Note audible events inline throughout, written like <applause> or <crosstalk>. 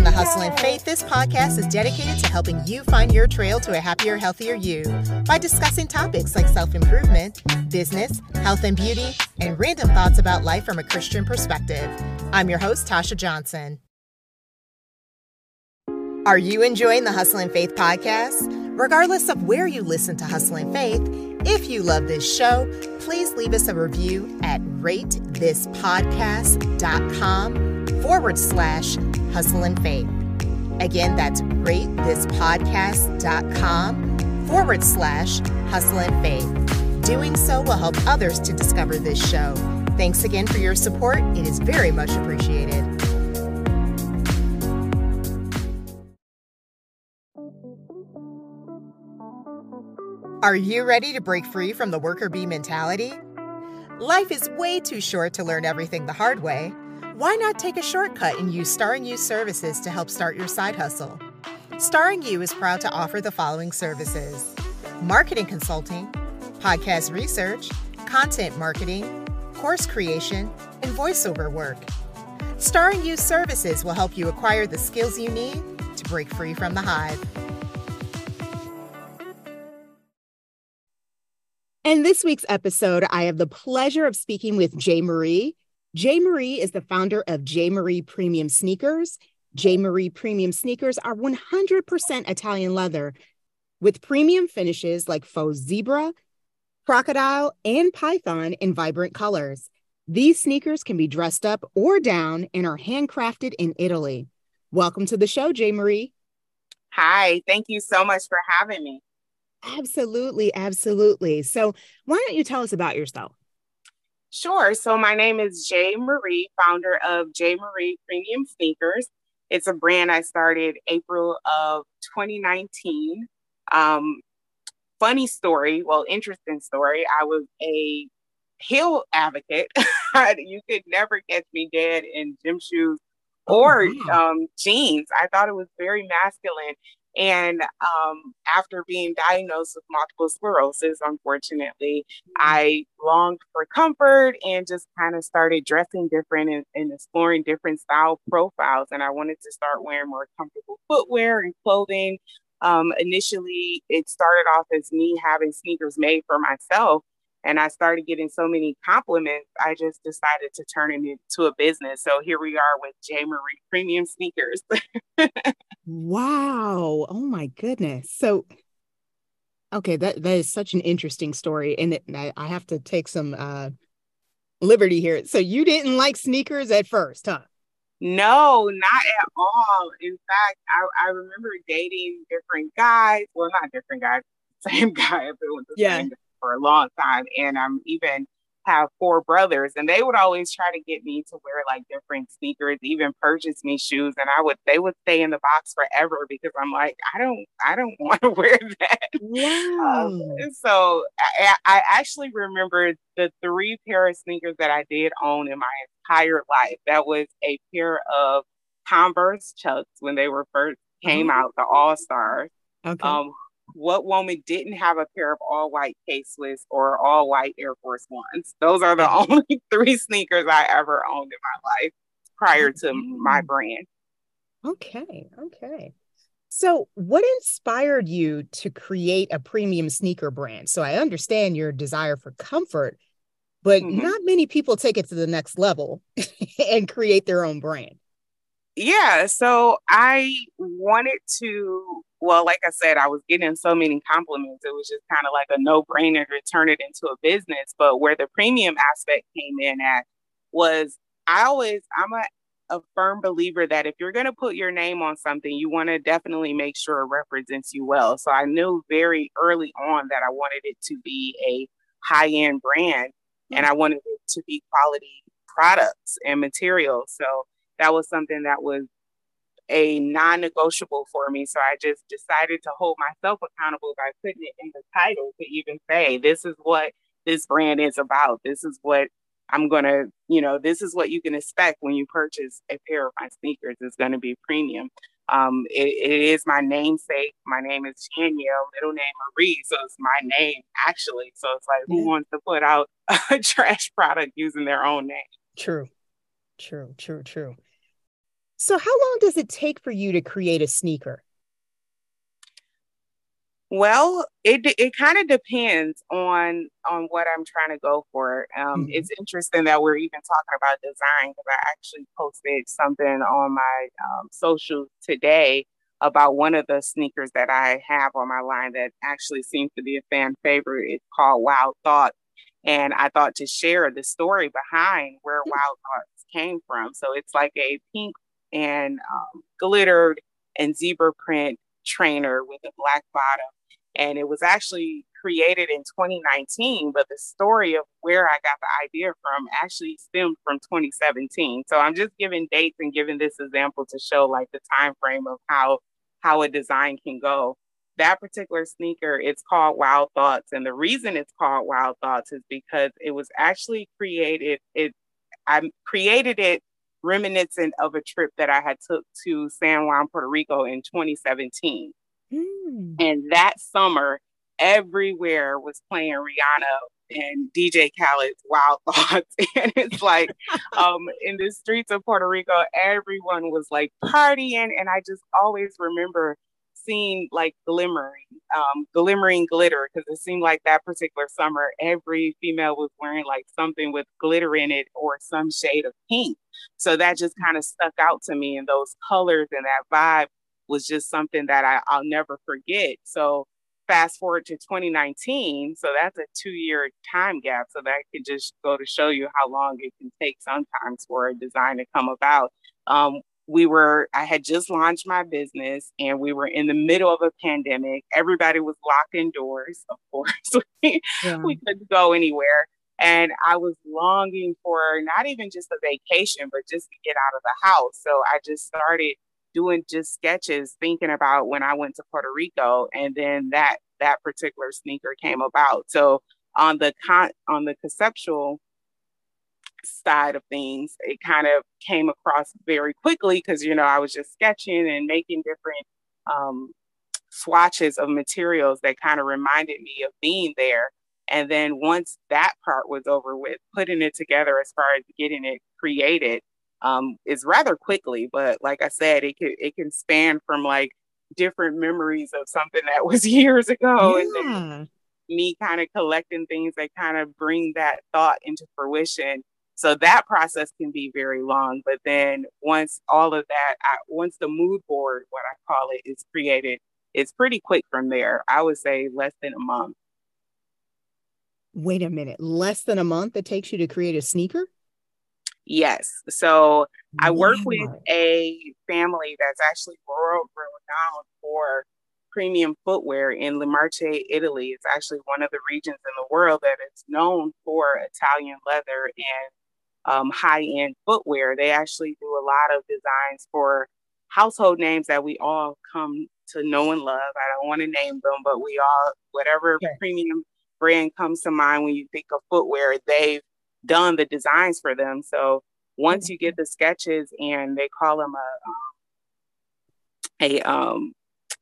On the Hustle in Faith, this podcast is dedicated to helping you find your trail to a happier, healthier you by discussing topics like self improvement, business, health and beauty, and random thoughts about life from a Christian perspective. I'm your host, Tasha Johnson. Are you enjoying the Hustle in Faith podcast? Regardless of where you listen to Hustle in Faith, if you love this show, please leave us a review at ratethispodcast.com forward slash hustle in faith. Again, that's ratethispodcast.com forward slash hustle in faith. Doing so will help others to discover this show. Thanks again for your support. It is very much appreciated. Are you ready to break free from the worker bee mentality? Life is way too short to learn everything the hard way. Why not take a shortcut and use Starring You services to help start your side hustle? Starring You is proud to offer the following services marketing consulting, podcast research, content marketing, course creation, and voiceover work. Starring You services will help you acquire the skills you need to break free from the hive. In this week's episode, I have the pleasure of speaking with J. Marie. J. Marie is the founder of J. Marie Premium Sneakers. J. Marie Premium Sneakers are 100% Italian leather with premium finishes like faux zebra, crocodile, and python in vibrant colors. These sneakers can be dressed up or down and are handcrafted in Italy. Welcome to the show, J. Marie. Hi, thank you so much for having me. Absolutely, absolutely. So, why don't you tell us about yourself? Sure. So, my name is J. Marie, founder of J. Marie Premium Sneakers. It's a brand I started April of 2019. Um, funny story, well, interesting story. I was a heel advocate. <laughs> you could never catch me dead in gym shoes oh, or oh, wow. um, jeans. I thought it was very masculine. And um, after being diagnosed with multiple sclerosis, unfortunately, mm-hmm. I longed for comfort and just kind of started dressing different and, and, exploring different style profiles. And I wanted to start wearing more comfortable footwear and clothing. Um, initially, it started off as me having sneakers made for myself and I started getting so many compliments, I just decided to turn it into a business. So here we are with J. Marie Premium Sneakers. <laughs> wow. Oh my goodness. So okay, that that is such an interesting story. And it, I, I have to take some uh liberty here. So you didn't like sneakers at first, huh? No, not at all. In fact, I, I remember dating different guys. Well, not different guys, <laughs> same guy. If it was the yeah. same for a long time. And I'm even have four brothers and they would always try to get me to wear like different sneakers even purchase me shoes and i would they would stay in the box forever because i'm like i don't i don't <laughs> want to wear that wow. Um, so I, I actually remember the three pair of sneakers that i did own in my entire life that was a pair of converse chucks when they were first came uh-huh. out the all stars okay. um what woman didn't have a pair of all white Swiss or all white Air Force Ones? Those are the mm-hmm. only <laughs> three sneakers I ever owned in my life prior to my brand. Okay. Okay. So, what inspired you to create a premium sneaker brand? So, I understand your desire for comfort, but mm-hmm. not many people take it to the next level <laughs> and create their own brand. Yeah. So, I wanted to well, like I said, I was getting so many compliments. It was just kind of like a no brainer to turn it into a business. But where the premium aspect came in at was I always, I'm a, a firm believer that if you're going to put your name on something, you want to definitely make sure it represents you well. So I knew very early on that I wanted it to be a high end brand and mm. I wanted it to be quality products and materials. So that was something that was a non-negotiable for me. So I just decided to hold myself accountable by putting it in the title to even say, this is what this brand is about. This is what I'm gonna, you know, this is what you can expect when you purchase a pair of my sneakers. It's gonna be premium. Um, it, it is my namesake. My name is Janyelle, middle name Marie, so it's my name actually. So it's like, who wants to put out <laughs> a trash product using their own name? True, true, true, true. So, how long does it take for you to create a sneaker? Well, it it kind of depends on on what I'm trying to go for. Um, mm-hmm. It's interesting that we're even talking about design because I actually posted something on my um, social today about one of the sneakers that I have on my line that actually seems to be a fan favorite. It's called Wild Thoughts, and I thought to share the story behind where mm-hmm. Wild Thoughts came from. So it's like a pink and um, glittered and zebra print trainer with a black bottom. And it was actually created in 2019, but the story of where I got the idea from actually stemmed from 2017. So I'm just giving dates and giving this example to show like the time frame of how how a design can go. That particular sneaker, it's called Wild Thoughts, and the reason it's called Wild Thoughts is because it was actually created. It I created it reminiscent of a trip that I had took to San Juan, Puerto Rico in 2017. Mm. And that summer, everywhere was playing Rihanna and DJ Khaled's Wild <laughs> Thoughts. and it's like um, in the streets of Puerto Rico, everyone was like partying. And I just always remember seeing like glimmering, um, glimmering glitter, because it seemed like that particular summer, every female was wearing like something with glitter in it or some shade of pink. So that just kind of stuck out to me. And those colors and that vibe was just something that I, I'll never forget. So fast forward to 2019. So that's a two year time gap. So that could just go to show you how long it can take sometimes for a design to come about. Um, we were i had just launched my business and we were in the middle of a pandemic. Everybody was locked indoors of course. <laughs> We, yeah. we couldn't go anywhere. And i was longing for not even just a vacation but just to get out of the house. So i just started doing just sketches thinking about when i went to puerto rico and then that that particular sneaker came about. So on the con on the conceptual side of things, it kind of came across very quickly because, you know, I was just sketching and making different um, swatches of materials that kind of reminded me of being there. And then once that part was over with, putting it together as far as getting it created um, is rather quickly. But like I said, it can it can span from like different memories of something that was <laughs> years ago, yeah. and then me kind of collecting things that kind of bring that thought into fruition so that process can be very long. But then once all of that, I, once the mood board, what I call it, is created, it's pretty quick from there. I would say less than a month. Wait a minute, less than a month it takes you to create a sneaker? Yes. So I work with a family that's actually world renowned for premium footwear in Le Marche, Italy. It's actually one of the regions in the world that is known for Italian leather and um, high end footwear. They actually do a lot of designs for household names that we all come to know and love. I don't want to name them, but we all, whatever premium brand comes to mind when you think of footwear, they've done the designs for them. So once you get the sketches and they call them a, um, a, um,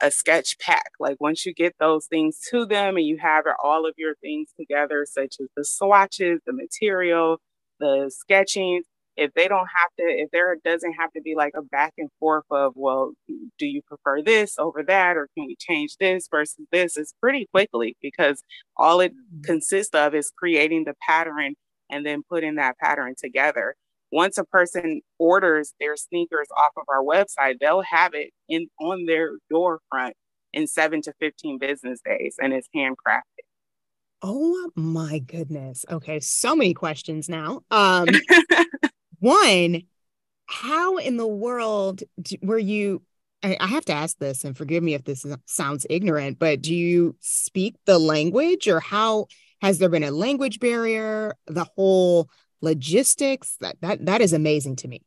a sketch pack. Like once you get those things to them and you have all of your things together, such as the swatches, the material, the sketching if they don't have to if there doesn't have to be like a back and forth of well do you prefer this over that or can we change this versus this it's pretty quickly because all it mm-hmm. consists of is creating the pattern and then putting that pattern together once a person orders their sneakers off of our website they'll have it in on their door front in 7 to 15 business days and it's handcrafted Oh my goodness. Okay, so many questions now. Um <laughs> one, how in the world were you I, I have to ask this and forgive me if this sounds ignorant, but do you speak the language or how has there been a language barrier? The whole logistics that that that is amazing to me.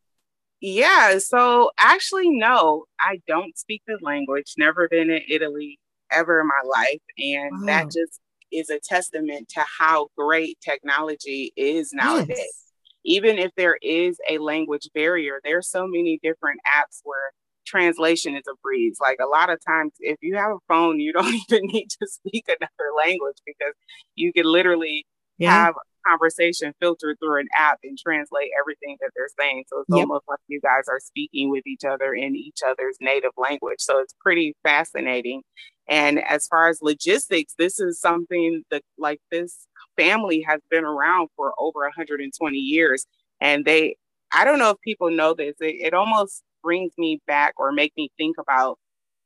Yeah, so actually no, I don't speak the language. Never been in Italy ever in my life and that just is a testament to how great technology is nowadays. Yes. Even if there is a language barrier, there's so many different apps where translation is a breeze. Like a lot of times, if you have a phone, you <laughs> don't even need to speak another language because you can literally yeah. have conversation filter through an app and translate everything that they're saying. So it's yep. almost like you guys are speaking with each other in each other's native language. So it's pretty fascinating. And as far as logistics, this is something that like this family has been around for over 120 years. And they, I don't know if people know this, it, it almost brings me back or make me think about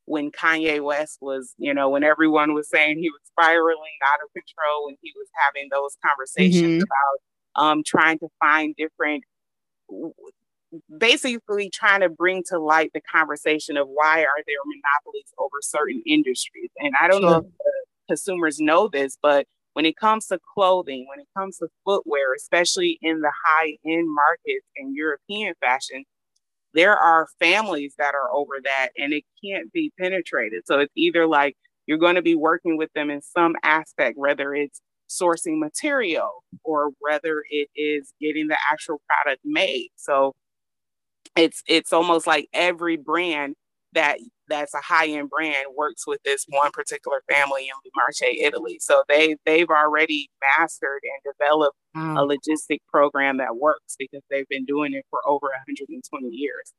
when Kanye West was, you know, when everyone was saying he was spiraling out of control and he was having those conversations mm-hmm. about um, trying to find different, basically trying to bring to light the conversation of why are there monopolies over certain industries. And I don't sure. know if consumers know this, but when it comes to clothing, when it comes to footwear, especially in the high end markets and European fashion, there are families that are over that and it can't be penetrated. So it's either like you're going to be working with them in some aspect, whether it's sourcing material or whether it is getting the actual product made. So it's it's almost like every brand that that's a high-end brand works with this one particular family in Marche, Italy. So they they've already mastered and developed wow. a logistic program that works because they've been doing it for over 120 years.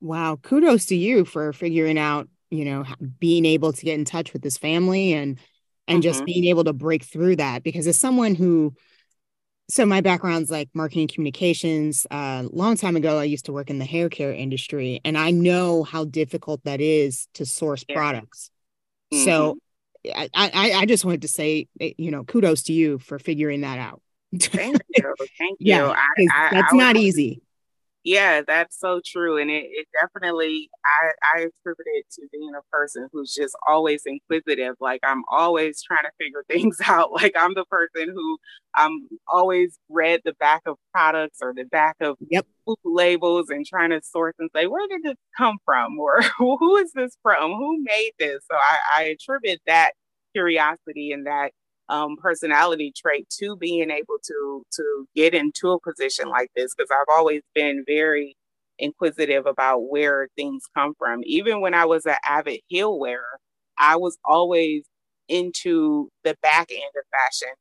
Wow, kudos to you for figuring out, you know, being able to get in touch with this family and and mm-hmm. just being able to break through that because as someone who so my background's like marketing communications. A uh, long time ago, I used to work in the hair care industry, and I know how difficult that is to source yeah. products. Mm-hmm. So I, I, I just wanted to say, eh, you know, kudos to you for figuring that out. Thank you. <laughs> Thank you. yeah, I, I, that's not easy. Yeah, that's so true. And it, it definitely, I, I attribute it to being a person who's just always inquisitive. Like I'm always trying to figure <laughs> things out. Like I'm the person who I'm always read the back of products or the back of yep. labels and trying to source and say, where did this come from? <laughs> Or who is this from? Who made this? So I, I attribute that curiosity and that um, personality trait to being able to to get into a position like this because I've always been very inquisitive about where things come from. Even when I was an avid heel wearer, I was always into the back end of fashion.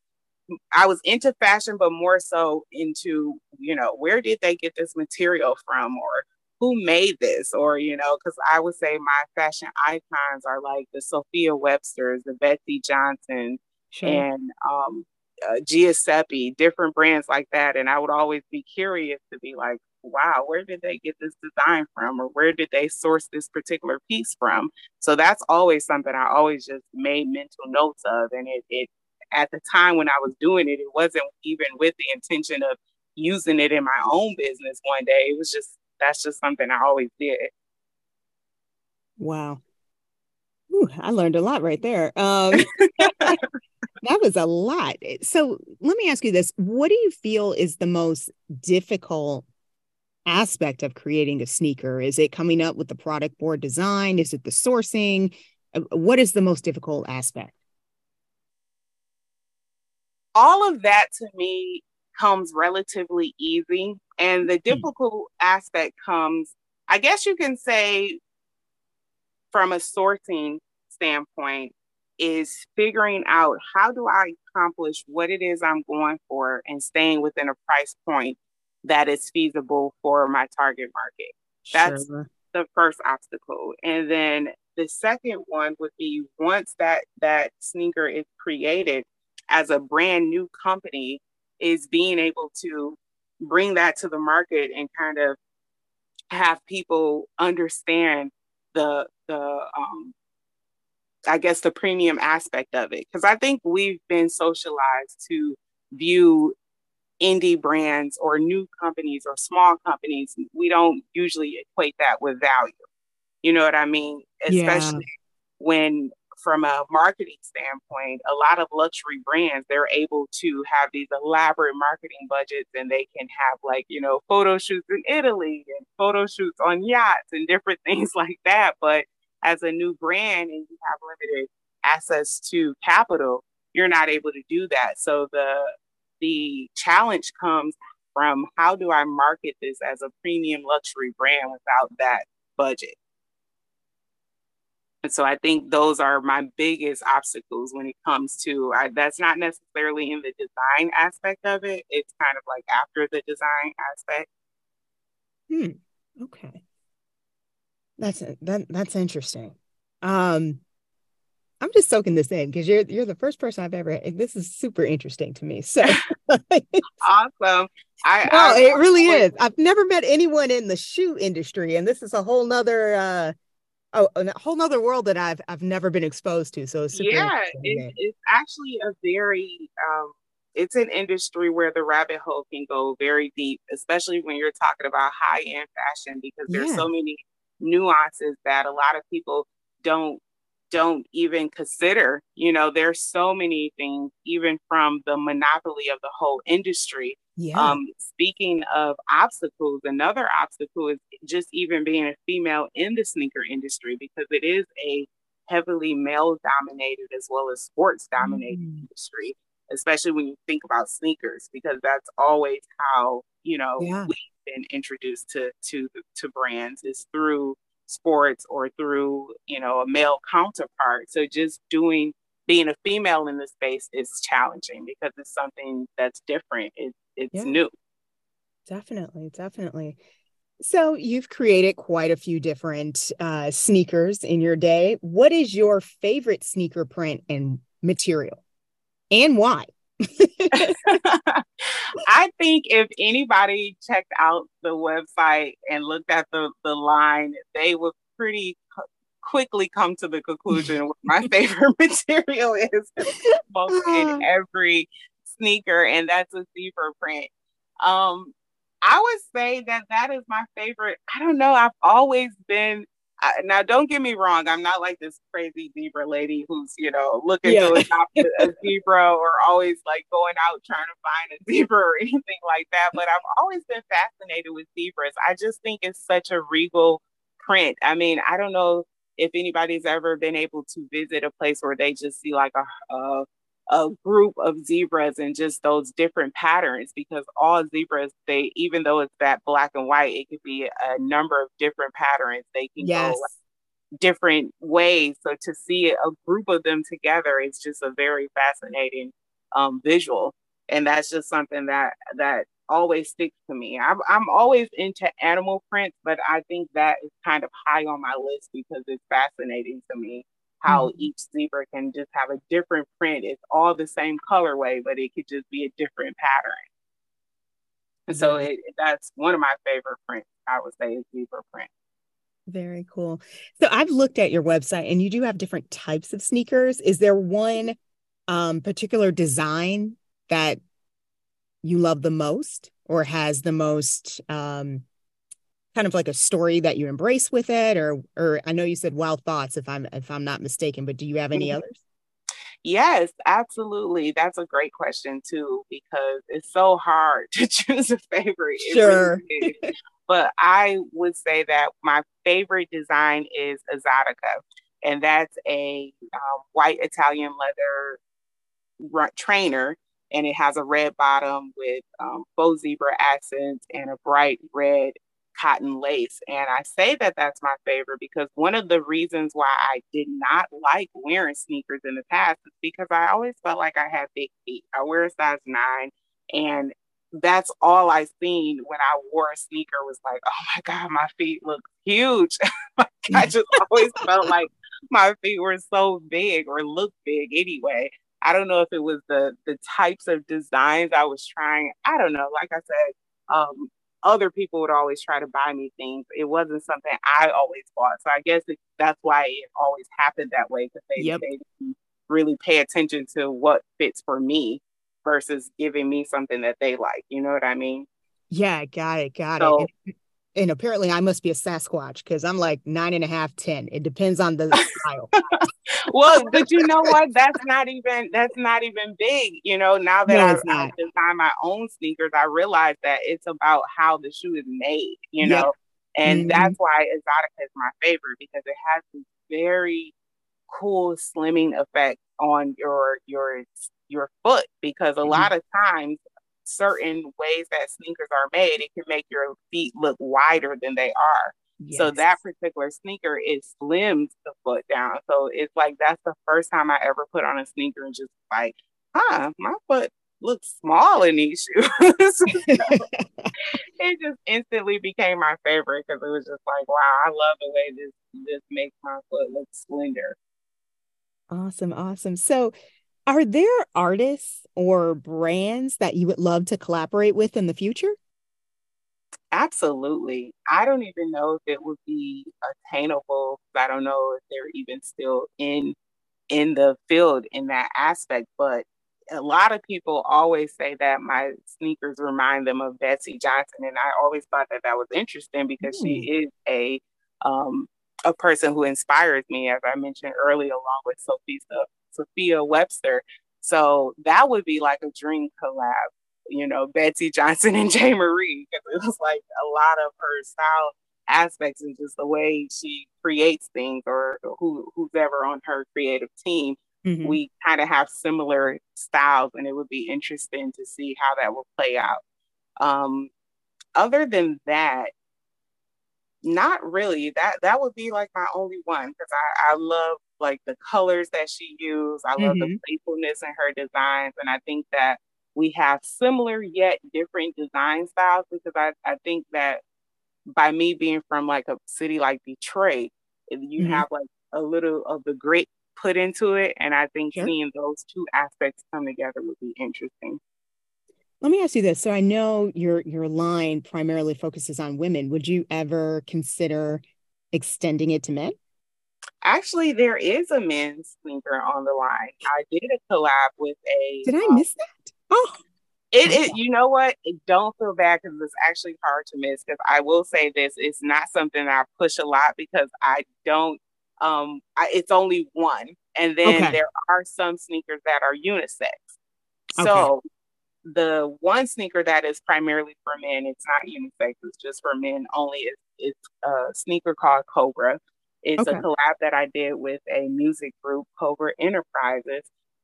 I was into fashion, but more so into, you know, where did they get this material from or who made this? Or, you know, because I would say my fashion icons are like the Sophia Websters, the Betsey Johnsons, sure. and um, uh, Giuseppe, different brands like that. And I would always be curious to be like, wow, where did they get this design from? Or where did they source this particular piece from? So that's always something I always just made mental notes of. And it, it at the time when I was doing it, it wasn't even with the intention of using it in my own business one day. It was just, that's just something I always did. Wow. Ooh, I learned a lot right there. Um, that was a lot. So let me ask you this. What do you feel is the most difficult aspect of creating a sneaker? Is it coming up with the product board design? Is it the sourcing? Uh, what is the most difficult aspect? All of that to me comes relatively easy. And the hmm. difficult aspect comes, I guess you can say, from a sourcing standpoint, is figuring out how do I accomplish what it is I'm going for and staying within a price point that is feasible for my target market. That's sure. the first obstacle. And then the second one would be once that that sneaker is created as a brand new company is being able to bring that to the market and kind of have people understand the the um, I guess, the premium aspect of it. Because I think we've been socialized to view indie brands or new companies or small companies. We don't usually equate that with value. You know what I mean? Especially yeah. when, from a marketing standpoint, a lot of luxury brands, they're able to have these elaborate marketing budgets and they can have, like, you know, photo shoots in Italy and photo shoots on yachts and different <laughs> things like that. But as a new brand and you have limited access to capital, you're not able to do that. So the the challenge comes from how do I market this as a premium luxury brand without that budget? And so I think those are my biggest obstacles when it comes to I, that's not necessarily in the design aspect of it. It's kind of like after the design aspect. Hmm. Okay. That's that that's interesting. Um I'm just soaking this in because you're you're the first person I've ever. This is super interesting to me. So <laughs> <laughs> awesome! I, well, I, it really I, is. I've never met anyone in the shoe industry, and this is a whole nother uh, oh, a whole nother world that I've I've never been exposed to. So it's yeah, it, it's actually a very um, it's an industry where the rabbit hole can go very deep, especially when you're talking about high end fashion, because there's yeah. so many nuances that a lot of people don't don't even consider. You know, there's so many things, even from the monopoly of the whole industry. Yeah. Um, speaking of obstacles, another obstacle is just even being a female in the sneaker industry because it is a heavily male dominated as well as sports dominated mm. industry, especially when you think about sneakers, because that's always how, you know, yeah. we've been introduced to to to brands is through sports or through you know a male counterpart. So just doing being a female in the space is challenging because it's something that's different. It, it's yeah. new. Definitely definitely. So you've created quite a few different uh, sneakers in your day. What is your favorite sneaker print and material? And why <laughs> I think if anybody checked out the website and looked at the, the line, they would pretty quickly come to the conclusion what my <laughs> favorite material is <laughs> in every sneaker, and that's a zebra print. Um, I would say that that is my favorite. I don't know. I've always been I, now don't get me wrong i'm not like this crazy zebra lady who's you know looking yeah. to adopt a, zebra or always like going out trying to find a zebra or <laughs> anything like that but i've always been fascinated with zebras i just think it's such a regal print i mean i don't know if anybody's ever been able to visit a place where they just see like a, a a group of zebras and just those different patterns because all zebras they even though it's that black and white it could be a number of different patterns. They can yes. go different ways. So to see a group of them together is just a very fascinating um, visual. And that's just something that that always sticks to me. I'm, I'm always into animal prints but i think that is kind of high on my list because it's fascinating to me how mm-hmm. each zebra can just have a different print. It's all the same colorway, but it could just be a different pattern. And so it, that's one of my favorite prints, I would say, is zebra print. Very cool. So I've looked at your website and you do have different types of sneakers. Is there one um, particular design that you love the most or has the most um, kind of like a story that you embrace with it or or I know you said wild thoughts if I'm if I'm not mistaken but do you have any mm-hmm. others? Yes, absolutely. That's a great question too because it's so hard <laughs> to choose a favorite. Sure. Really but I would say that my favorite design is Exotica and that's a um, white Italian leather trainer and it has a red bottom with um, faux zebra accents and a bright red cotton lace. And I say that that's my favorite because one of the reasons why I did not like wearing sneakers in the past is because I always felt like I had big feet. I wear a size nine, and that's all I seen when I wore a sneaker was like, oh my God, my feet look huge. <laughs> I just <laughs> always felt like my feet were so big or looked big anyway. I don't know if it was the the types of designs I was trying. I don't know. Like I said, um, other people would always try to buy me things. It wasn't something I always bought. So I guess it, that's why it always happened that way because they, yep. they really pay attention to what fits for me versus giving me something that they like. You know what I mean? Yeah, got it, got so, it and apparently I must be a Sasquatch because I'm like nine and a half, ten. It depends on the <laughs> style. well, but you know what? That's not even that's not even big. You know, now that no, I, I design my own sneakers, I realize that it's about how the shoe is made. You yep. know, and mm-hmm. that's why Exotica is my favorite because it has this very cool slimming effect on your your your foot because a mm-hmm. lot of times certain ways that sneakers are made, it can make your feet look wider than they are. Yes. So that particular sneaker is slims the foot down. So it's like that's the first time I ever put on a sneaker and just like, huh, my foot looks small in these <laughs> shoes. it just instantly became my favorite because it was just like, wow, I love the way this this makes my foot look slender. Awesome, awesome. So are there artists or brands that you would love to collaborate with in the future? Absolutely. I don't even know if it would be attainable. I don't know if they're even still in in the field in that aspect, but a lot of people always say that my sneakers remind them of Betsey Johnson, and I always thought that that was interesting because mm. she is a um, a person who inspires me, as I mentioned earlier, along with Sophia Sophia Webster. So that would be like a dream collab, you know, Betsey Johnson and <laughs> J. Marie, because it was like a lot of her style aspects and just the way she creates things or who who's ever on her creative team mm-hmm. we kind of have similar styles, and it would be interesting to see how that will play out. Um, other than that, not really. That that would be like my only one because I, I love like the colors that she used. I love mm-hmm. the playfulness in her designs, and I think that we have similar yet different design styles because I, I think that by me being from like a city like Detroit, you mm-hmm. have like a little of the grit put into it. And I think seeing those two aspects come together would be interesting. Let me ask you this. So I know your your line primarily focuses on women. Would you ever consider extending it to men? Actually, there is a men's sneaker on the line. I did a collab with a. Did I um, miss that? Oh, it, it, you know what? Don't feel bad because it's actually hard to miss. Because I will say this: it's not something I push a lot because I don't um, I, it's only one. And then okay. there are some sneakers that are unisex. Okay. So the one sneaker that is primarily for men, it's not unisex, it's just for men only. It's, it's a sneaker called Cobra. It's okay. a collab that I did with a music group, Cobra Enterprises.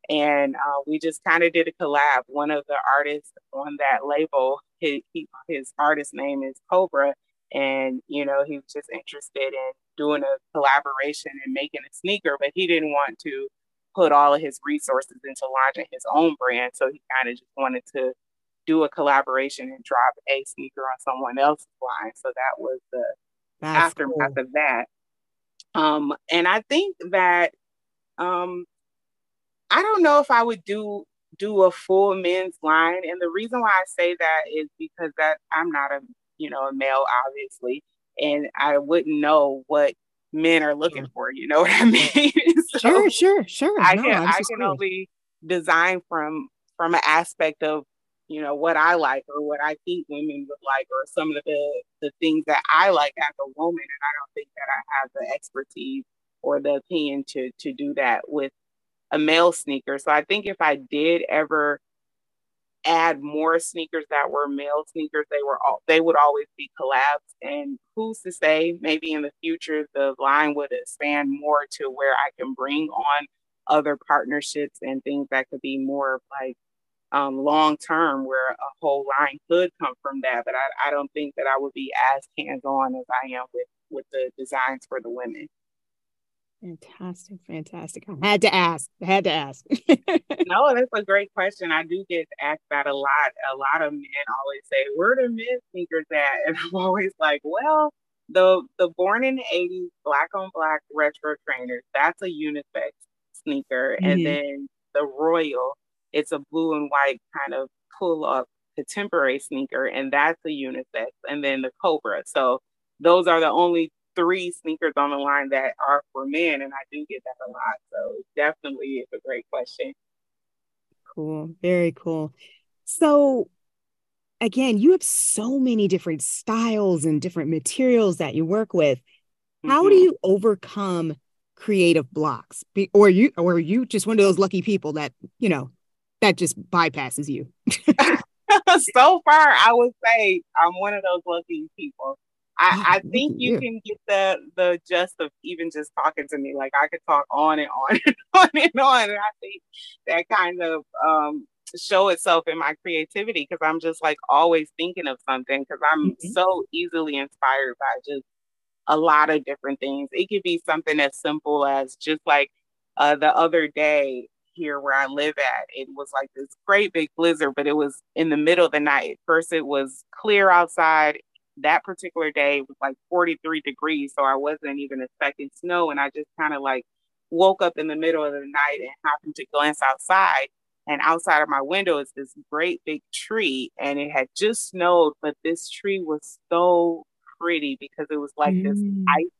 And uh, we just kind of did a collab. One of the artists on that label, his, he, his artist name is Cobra. And, you know, he was just interested in doing a collaboration and making a sneaker, but he didn't want to put all of his resources into launching his own brand. So he kind of just wanted to do a collaboration and drop a sneaker on someone else's line. So that was the That's aftermath cool. of that. Um, and I think that um, I don't know if I would do do a full men's line. And the reason why I say that is because that I'm not a you know a male, obviously and I wouldn't know what men are looking for. You know what I <laughs> mean? so sure, sure, sure. I no, can I can only design from from an aspect of you know what I like or what I think women would like or some of the the things that I like as a woman, and I don't think that I have the expertise or the opinion to to do that with a male sneaker. So I think if I did ever add more sneakers that were male sneakers. They were all they would always be collabs. And who's to say maybe in the future the line would expand more to where I can bring on other partnerships and things that could be more like um, long term where a whole line could come from that. But I, I don't think that I would be as hands on as I am with with the designs for the women. Fantastic, fantastic. I had to ask. I had to ask. <laughs> no, that's a great question. I do get asked that a lot. A lot of men always say, "Where do men sneakers at?" <laughs> And I'm always like, "Well, the the born in the '80s black on black retro trainers. That's a unisex sneaker, mm-hmm. and then the Royal. It's a blue and white kind of pull up contemporary sneaker, and that's a unisex. And then the Cobra. So those are the only three sneakers on the line that are for men, and I do get that a lot. So definitely, it's a great question. Cool, very cool. So again, you have so many different styles and different materials that you work with. How mm-hmm. do you overcome creative blocks? Be, or you or you just one of those lucky people that, you know, that just bypasses you? <laughs> <laughs> so far, I would say I'm one of those lucky people. I, I think you can get the the gist of even just talking to me. Like I could talk on and on <laughs> and on and on. And I think that kind of um, show itself in my creativity because I'm just like always thinking of something because I'm mm-hmm. so easily inspired by just a lot of different things. It could be something as simple as just like uh, the other day here where I live at, it was like this great big blizzard, but it was in the middle of the night. First, it was clear outside. That particular day was like 43 degrees, so I wasn't even expecting snow. And I just kind of like woke up in the middle of the night and happened to glance outside. And outside of my window is this great big tree, and it had just snowed, but this tree was so pretty because it was like mm. this ice.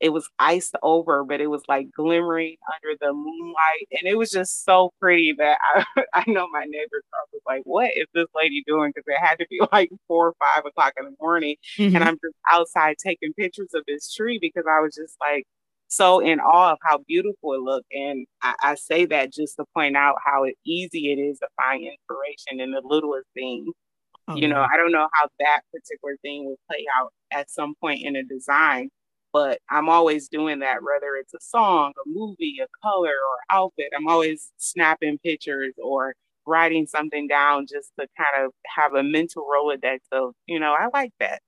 It was iced over, but it was like glimmering under the moonlight, and it was just so pretty that I, <laughs> I know my neighbor was like, "What is this lady doing?" Because it had to be <laughs> like four or five o'clock in the morning, mm-hmm. and I'm just outside taking pictures of this tree because I was just like so in awe of how beautiful it looked. And I, I, say that just to point out how easy it is to find inspiration in the littlest things. Oh, you know, I don't know how that particular thing will play out at some point in a design, but I'm always doing that, whether it's a song, a movie, a color, or outfit. I'm always snapping pictures or writing something down just to kind of have a mental Rolodex of, you know, I like that.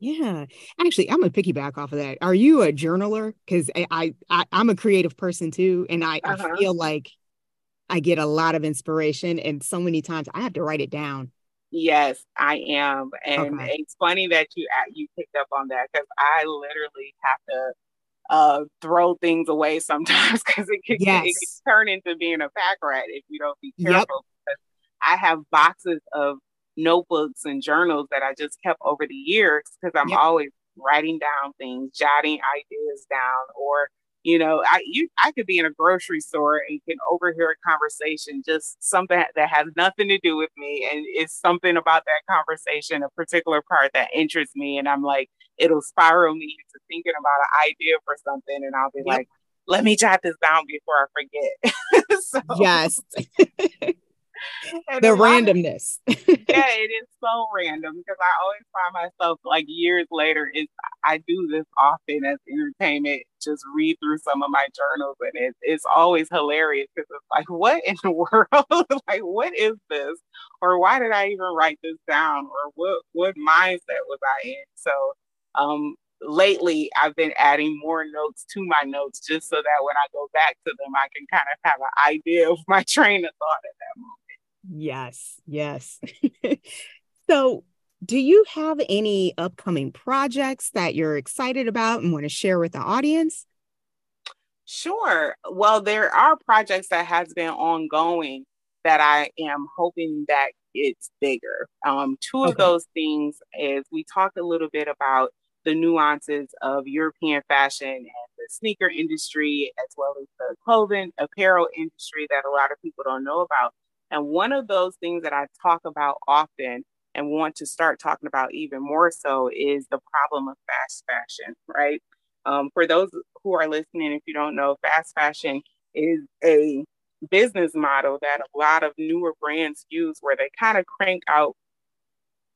Yeah, actually, I'm gonna piggyback off of that. Are you a journaler? Because I, I, am a creative person too, and I, uh-huh. I feel like I get a lot of inspiration, and so many times I have to write it down. Yes, I am, and okay. it's funny that you you picked up on that because I literally have to uh, throw things away <laughs> sometimes because it, can, yes. it can turn into being a pack rat if you don't be careful. Yep. I have boxes of notebooks and journals that I just kept over the years because I'm yep. always writing down things, jotting ideas down, or you know, I you I could be in a grocery store and can overhear a conversation, just something that has nothing to do with me, and it's something about that conversation, a particular part that interests me, and I'm like, it'll spiral me into thinking about an idea for something, and I'll be yep. like, let me jot this down before I forget. <laughs> so, yes. <laughs> <laughs> the randomness. <laughs> yeah, it is so random because I always find myself like years later. Is I do this often as entertainment. Just read through some of my journals, and it, it's always hilarious because it's like, what in the <laughs> world? like, what is this? Or why did I even write this down? Or what what mindset was I in? So, um, lately I've been adding more notes to my notes just so that when I go back to them, I can kind of have an idea of my train of thought at that moment. Yes, yes. <laughs> so, do you have any upcoming projects that you're excited about and want to share with the audience? Sure. Well, there are projects that has been ongoing that I am hoping that it's bigger. Um, two okay. of those things is we talked a little bit about the nuances of European fashion and the sneaker industry, as well as the clothing apparel industry that a lot of people don't know about. And one of those things that I talk about often and want to start talking about even more so is the problem of fast fashion, right? Um, for those who are listening, if you don't know, fast fashion is a business model that a lot of newer brands use where they kind of crank out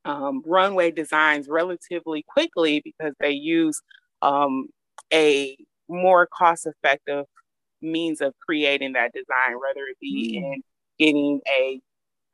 um, runway designs relatively quickly because they use um, a more cost effective means of creating that design, whether it be mm. in getting a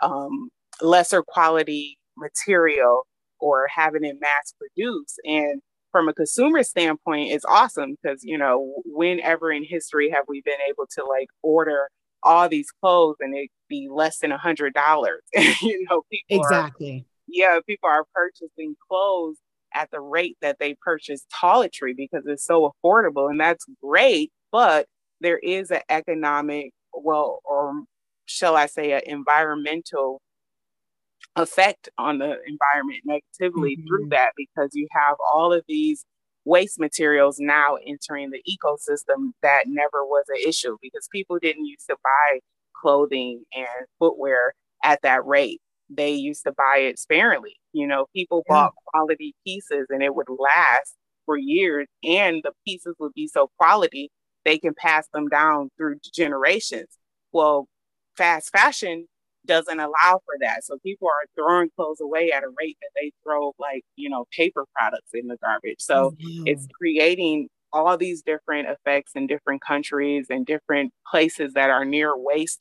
um, lesser quality material or having it mass produced. And from a consumer standpoint, it's awesome because, you know, whenever in history have we been able to like order all these clothes and it be less than a hundred dollars? <laughs> you know, people exactly. Are, yeah, people are purchasing clothes at the rate that they purchase toiletry because it's so affordable and that's great. But there is an economic, well, or shall I say, an environmental effect on the environment negatively mm-hmm. through that because you have all of these waste materials now entering the ecosystem that never was an issue because people didn't used to buy clothing and footwear at that rate. They used to buy it sparingly. You know, people yeah. bought quality pieces and it would last for years, and the pieces would be so quality they can pass them down through generations. Well, fast fashion doesn't allow for that. So people are throwing clothes away at a rate that they throw like, you know, paper products in the garbage. So mm-hmm. it's creating all these different effects in different countries and different places that are near waste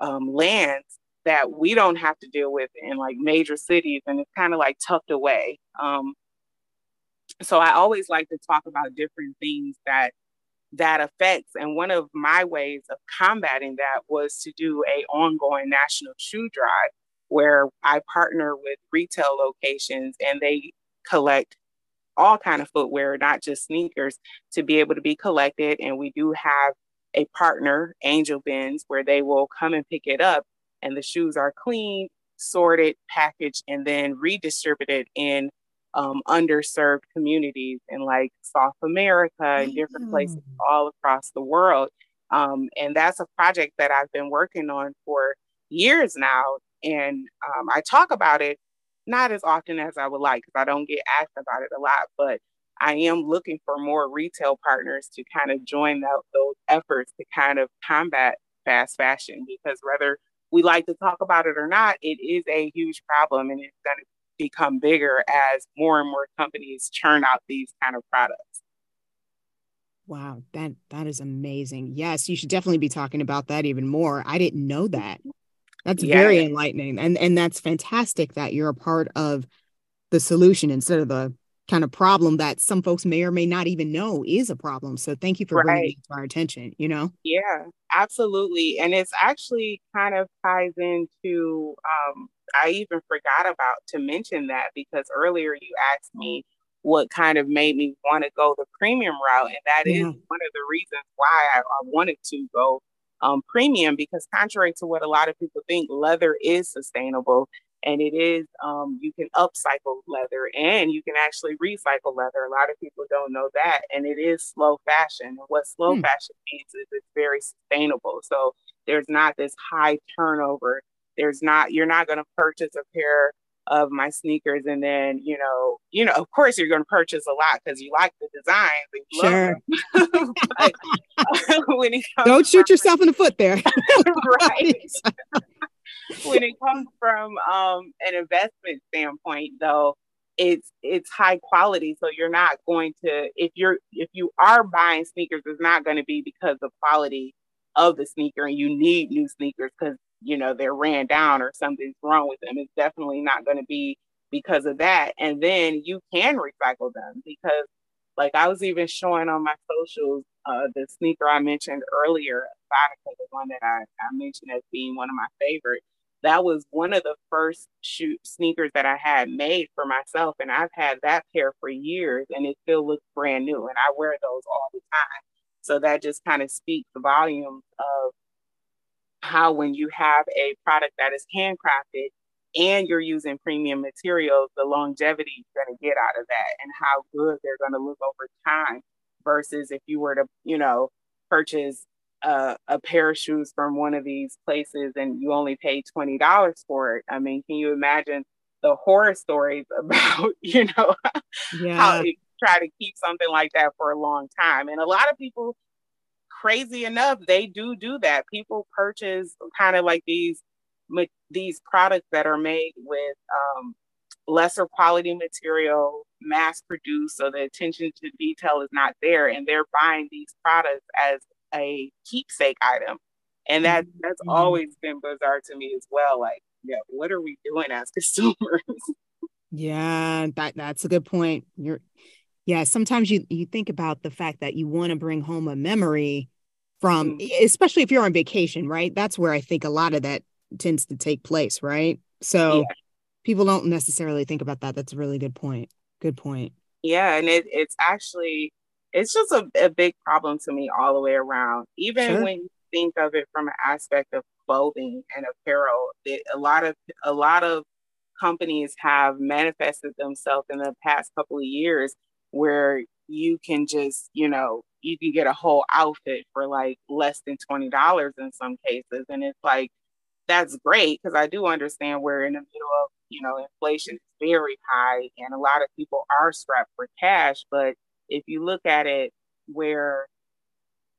um, lands that we don't have to deal with in like major cities and it's kind of like tucked away. Um, so I always like to talk about different things that that affects and one of my ways of combating that was to do a ongoing national shoe drive where I partner with retail locations and they collect all kind of footwear, not just sneakers, to be able to be collected. And we do have a partner, Angel Bins, where they will come and pick it up, and the shoes are cleaned, sorted, packaged, and then redistributed in um, underserved communities in like South America and different places all across the world. Um, and that's a project that I've been working on for years now. And um, I talk about it not as often as I would like because I don't get asked about it a lot, but I am looking for more retail partners to kind of join the, those efforts to kind of combat fast fashion because whether we like to talk about it or not, it is a huge problem and it's going to become bigger as more and more companies churn out these kind of products. Wow, that that is amazing. Yes, you should definitely be talking about that even more. I didn't know that. That's yeah. very enlightening. And and that's fantastic that you're a part of the solution instead of the kind of problem that some folks may or may not even know is a problem. So thank you for right. bringing it to our attention, you know? Yeah, absolutely. And it's actually kind of ties into um, I even forgot about to mention that because earlier you asked me what kind of made me want to go the premium route. And that yeah. is one of the reasons why I, I wanted to go um, premium because contrary to what a lot of people think, leather is sustainable and it is um, you can upcycle leather and you can actually recycle leather. A lot of people don't know that, and it is slow fashion. And what slow hmm. fashion means is it's very sustainable. So there's not this high turnover there's not, you're not going to purchase a pair of my sneakers and then, you know, you know, of course you're going to purchase a lot because you like the designs. sure. <laughs> but, <laughs> when it Don't shoot yourself in the foot there. <laughs> right. When it comes from um, an investment standpoint, though, it's it's high quality so you're not going to if you're if you are buying sneakers it's not going to be because the quality of the sneaker and you need new sneakers because you know they're ran down or something's wrong with them. It's definitely not going to be because of that. And then you can recycle them because like i was even showing on my socials uh, the sneaker i mentioned earlier the one that I, I mentioned as being one of my favorites that was one of the first sneakers that I had made for myself. And I've had that pair for years and it still looks brand new. And I wear those all the time. So that just kind of speaks volumes of how when you have a product that is handcrafted and you're using premium materials, the longevity you're going to get out of that and how good they're going to look over time versus if you were to, you know, purchase a, a pair of shoes from one of these places and you only pay $20 for it. I mean, can you imagine the horror stories <laughs> about, you know, yeah. how you try to keep something like that for a long time? And a lot of people crazy enough, they do do that. People purchase kind of like these these products that are made with um, lesser quality material, mass produced, so the attention to detail is not there, and they're buying these products as a keepsake item, and that that's mm-hmm. always been bizarre to me as well. Like, yeah, what are we doing as <laughs> consumers? yeah, that that's a good point. You're yeah, sometimes you you think about the fact that you want to bring home a memory from mm-hmm. especially if you're on vacation, right? That's where I think a lot of that tends to take place, right? So yeah. people don't necessarily think about that. That's a really good point. Good point. Yeah, and it, it's actually it's just a, a big problem to me all the way around. Even sure. when you think of it from an aspect of clothing and apparel, it, a lot of a lot of companies have manifested themselves in the past couple of years where you can just, you know, you can get a whole outfit for like less than $20 in some cases. And it's like, that's great because I do understand we're in the middle of, you know, inflation is very high and a lot of people are strapped for cash. But if you look at it where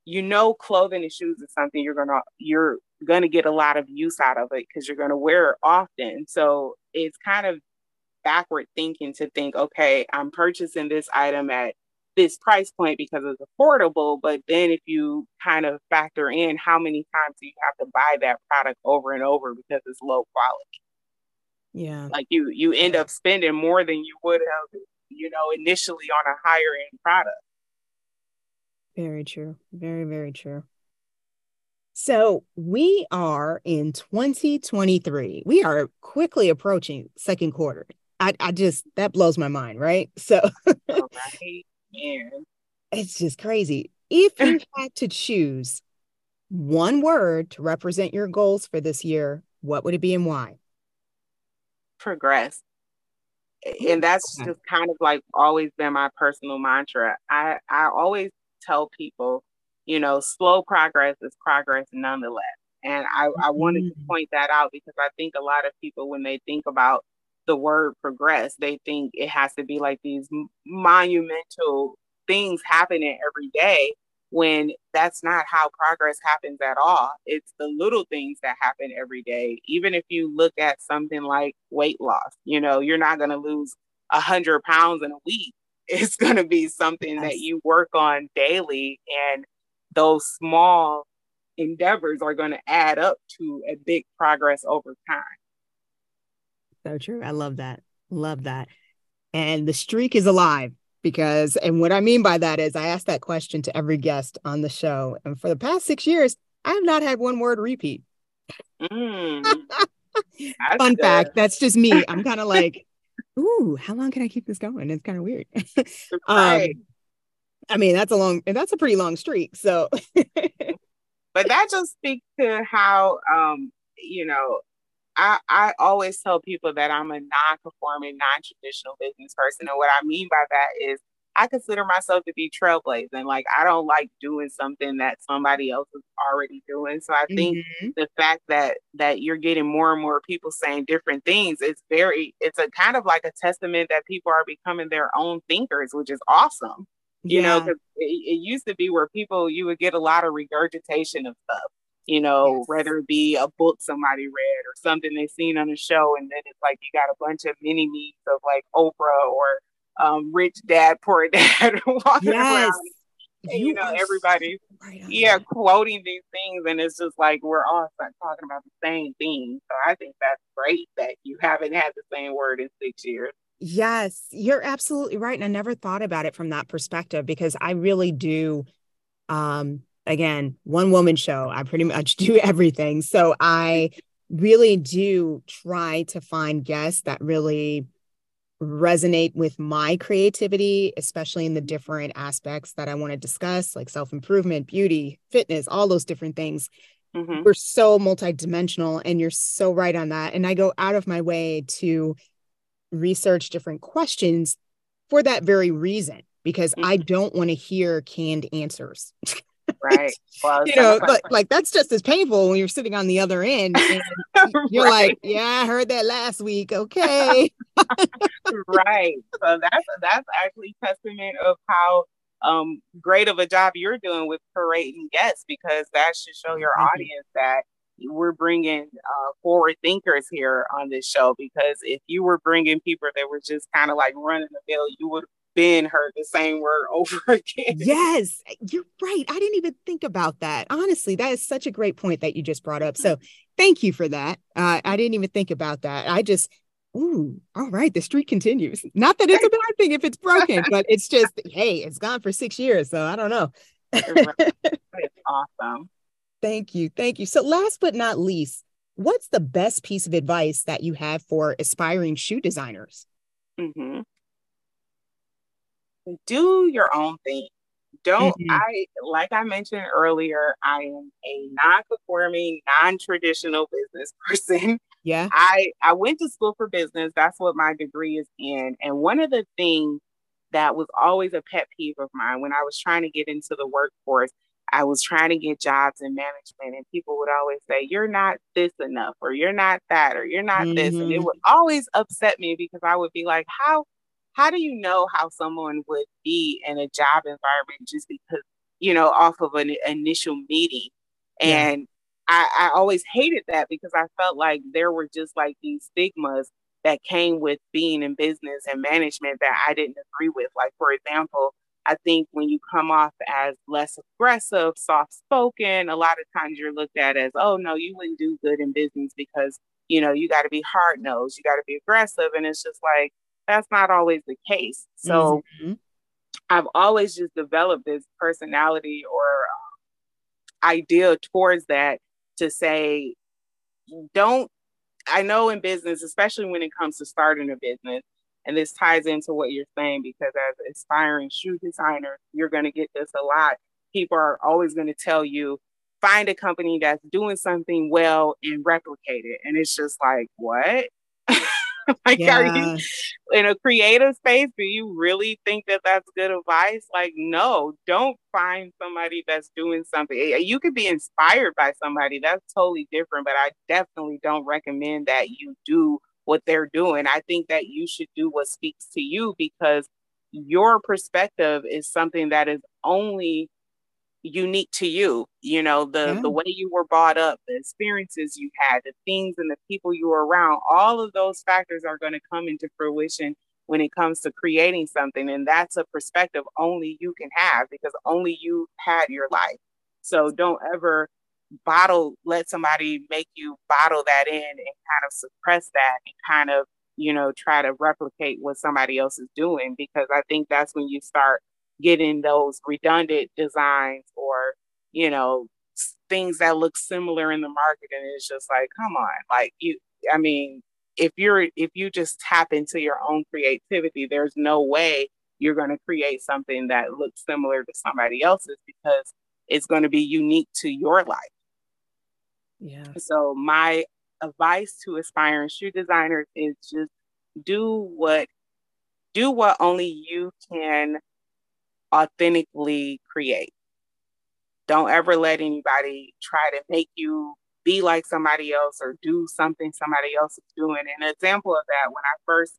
you know clothing and shoes is something you're gonna you're gonna get a lot of use out of it because you're gonna wear it often. So it's kind of backward thinking to think, okay, I'm purchasing this item at this price point because it's affordable. But then if you kind of factor in how many times do you have to buy that product over and over because it's low quality. Yeah. Like you you end up spending more than you would have you know, initially on a higher end product. Very true. Very, very true. So we are in 2023. We are quickly approaching second quarter. I, I just that blows my mind, right? So <laughs> right. Man. it's just crazy. If you <laughs> had to choose one word to represent your goals for this year, what would it be and why? Progress. And that's just kind of like always been my personal mantra. I, I always tell people, you know, slow progress is progress nonetheless. And I, I wanted to mm-hmm. point that out because I think a lot of people, when they think about the word progress, they think it has to be like these monumental things happening every day when that's not how progress happens at all. It's the little things that happen every day. Even if you look at something like weight loss, you know, you're not going to lose a hundred pounds in a week. <laughs> It's going to be something yes. that you work on daily, and those small endeavors are going to add up to a big progress over time. So true. I love that. Love that. And the streak is alive because and what I mean by that is I ask that question to every guest on the show. And for the past six years, I have not had one word repeat. Mm, <laughs> Fun good. fact, that's just me. I'm kind of like, <laughs> ooh, how long can I keep this going? It's kind of weird. <laughs> right. um, I mean, that's a long that's a pretty long streak. So but that just speaks to how um, you know, I, I always tell people that I'm a non-conforming, non-traditional business person. And what I mean by that is I consider myself to be trailblazing. Like I don't like doing something that somebody else is already doing. So I think mm-hmm. the fact that that you're getting more and more people saying different things, it's very it's a kind of like a testament that people are becoming their own thinkers, which is awesome. You yeah. know, because it, it used to be where people you would get a lot of regurgitation of stuff you know, yes. whether it be a book somebody read or something they've seen on a show, and then it's like you got a bunch of mini memes of like Oprah or um, Rich Dad Poor <laughs> Dad walking yes. around. And, you, you know, everybody, right yeah, that. quoting these things, and it's just like we're all talking about the same thing. So I think that's great that you haven't had the same word in six years. Yes, you're absolutely right. And I never thought about it from that perspective because I really do um again, one woman show. I pretty much <laughs> do everything. So I really do try to find guests that really resonate with my creativity, especially in the different aspects that I want to discuss, like self improvement, beauty, fitness, all those different things. Mm-hmm. We're so multidimensional, and you're so right on that. And I go out of my way to research different questions for that very reason, because mm-hmm. I don't want to hear canned answers. <laughs> right? <laughs> Well, you know like, <laughs> like that's just as painful when you're sitting on the other end <laughs> you're right. like yeah i heard that last week okay. Right. So that's that's actually testament of how um great of a job you're doing with parading guests because that should show your Thank audience that we're bringing uh, forward thinkers here on this show because if you were bringing people that were just kind of like running the mill, you would been heard the same word <laughs> over again. Yes, you're right. I didn't even think about that. Honestly, that is such a great point that you just brought up. So thank you for that. Uh, I didn't even think about that. I just, ooh, all right, the street continues. Not that it's a bad thing if it's broken, but it's just, <laughs> hey, it's gone for six years. So I don't know. it's awesome. <laughs> Thank you. Thank you. So last but not least, what's the best piece of advice that you have for aspiring shoe designers? Mm-hmm do your own thing. Don't mm-hmm. I like I mentioned earlier, I am a non-conforming, non-traditional business <laughs> person. Yeah. I I went to school for business. That's what my degree is in. And one of the things that was always a pet peeve of mine when I was trying to get into the workforce, I was trying to get jobs in management, and people would always say, You're not this enough, or you're not that, or you're not mm-hmm. this. And it mm-hmm. would always upset me because I would be like, How how do you know how someone would be in a job environment just because you know off of an initial meeting? And yeah. I, I always hated that because i felt like there were just like these stigmas that came with being in business and management that i didn't agree with. Like for example i think when you come off as less aggressive soft spoken a lot of times you're looked at as oh no you wouldn't do good in business because you know you got to be hard nosed you got to be aggressive. And it's just like that's not always the case. So mm-hmm. I've always just developed this personality or uh, idea towards that to say, don't, I know in business, especially when it comes to starting a business, and this ties into what you're saying because as aspiring shoe designer, you're going to get this a lot. People are always going to tell you, find a company that's doing something well and replicate it. And it's just like, what? <laughs> <laughs> like, yeah. are you in a creative space? Do you really think that that's good advice? Like, no, don't find somebody that's doing something. You could be inspired by somebody, that's totally different, but I definitely don't recommend that you do what they're doing. I think that you should do what speaks to you because your perspective is something that is only unique to you you know the yeah. the way you were brought up the experiences you had the things and the people you were around all of those factors are going to come into fruition when it comes to creating something and that's a perspective only you can have because only you had your life so don't ever bottle let somebody make you bottle that in and kind of suppress that and kind of you know try to replicate what somebody else is doing because i think that's when you start getting those redundant designs or you know things that look similar in the market and it's just like come on like you i mean if you're if you just tap into your own creativity there's no way you're going to create something that looks similar to somebody else's because it's going to be unique to your life. Yeah. So my advice to aspiring shoe designers is just do what do what only you can authentically create. Don't ever let anybody try to make you be like somebody else or do something somebody else is doing. An example of that, when I first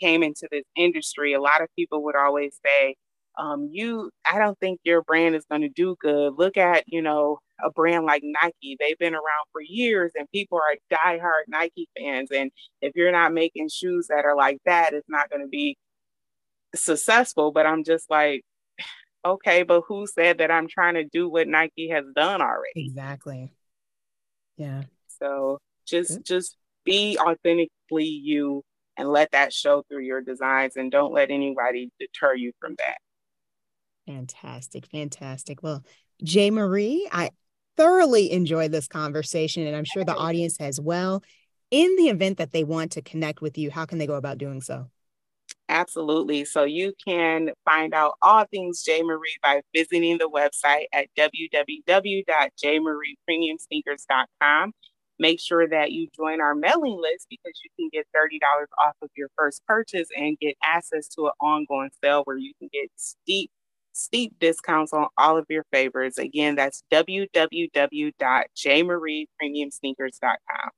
came into this industry, a lot of people would always say, um, you, I don't think your brand is going to do good. Look at, you know, a brand like Nike. They've been around for years and people are diehard Nike fans. And if you're not making shoes that are like that, it's not going to be successful. But I'm just like, okay, but who said that I'm trying to do what Nike has done already? Exactly. Yeah. So just Good. just be authentically you and let that show through your designs and don't let anybody deter you from that. Fantastic. Fantastic. Well, J. Marie, I thoroughly enjoyed this conversation and I'm sure the audience as well. In the event that they want to connect with you, how can they go about doing so? Absolutely. So you can find out all things J. Marie by visiting the website at www.jmariepremiumsneakers.com. Make sure that you join our mailing list because you can get $30 off of your first purchase and get access to an ongoing sale where you can get steep, steep discounts on all of your favorites. Again, that's www.jmariepremiumsneakers.com.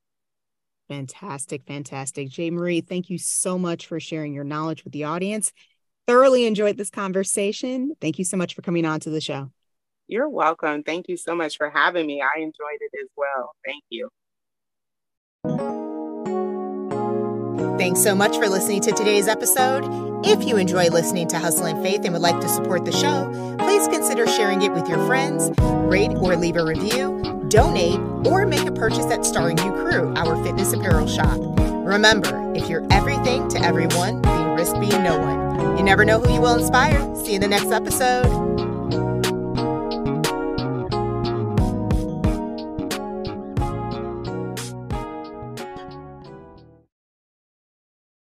Fantastic, fantastic. J. Marie, thank you so much for sharing your knowledge with the audience. Thoroughly enjoyed this conversation. Thank you so much for coming on to the show. You're welcome. Thank you so much for having me. I enjoyed it as well. Thank you. Thanks so much for listening to today's episode. If you enjoy listening to Hustle in Faith and would like to support the show, please consider sharing it with your friends, rate or leave a review, donate, or make a purchase at StarenguCrew, our fitness apparel shop. Remember, if you're everything to everyone, then risk being no one. You never know who you will inspire. See you in the next episode.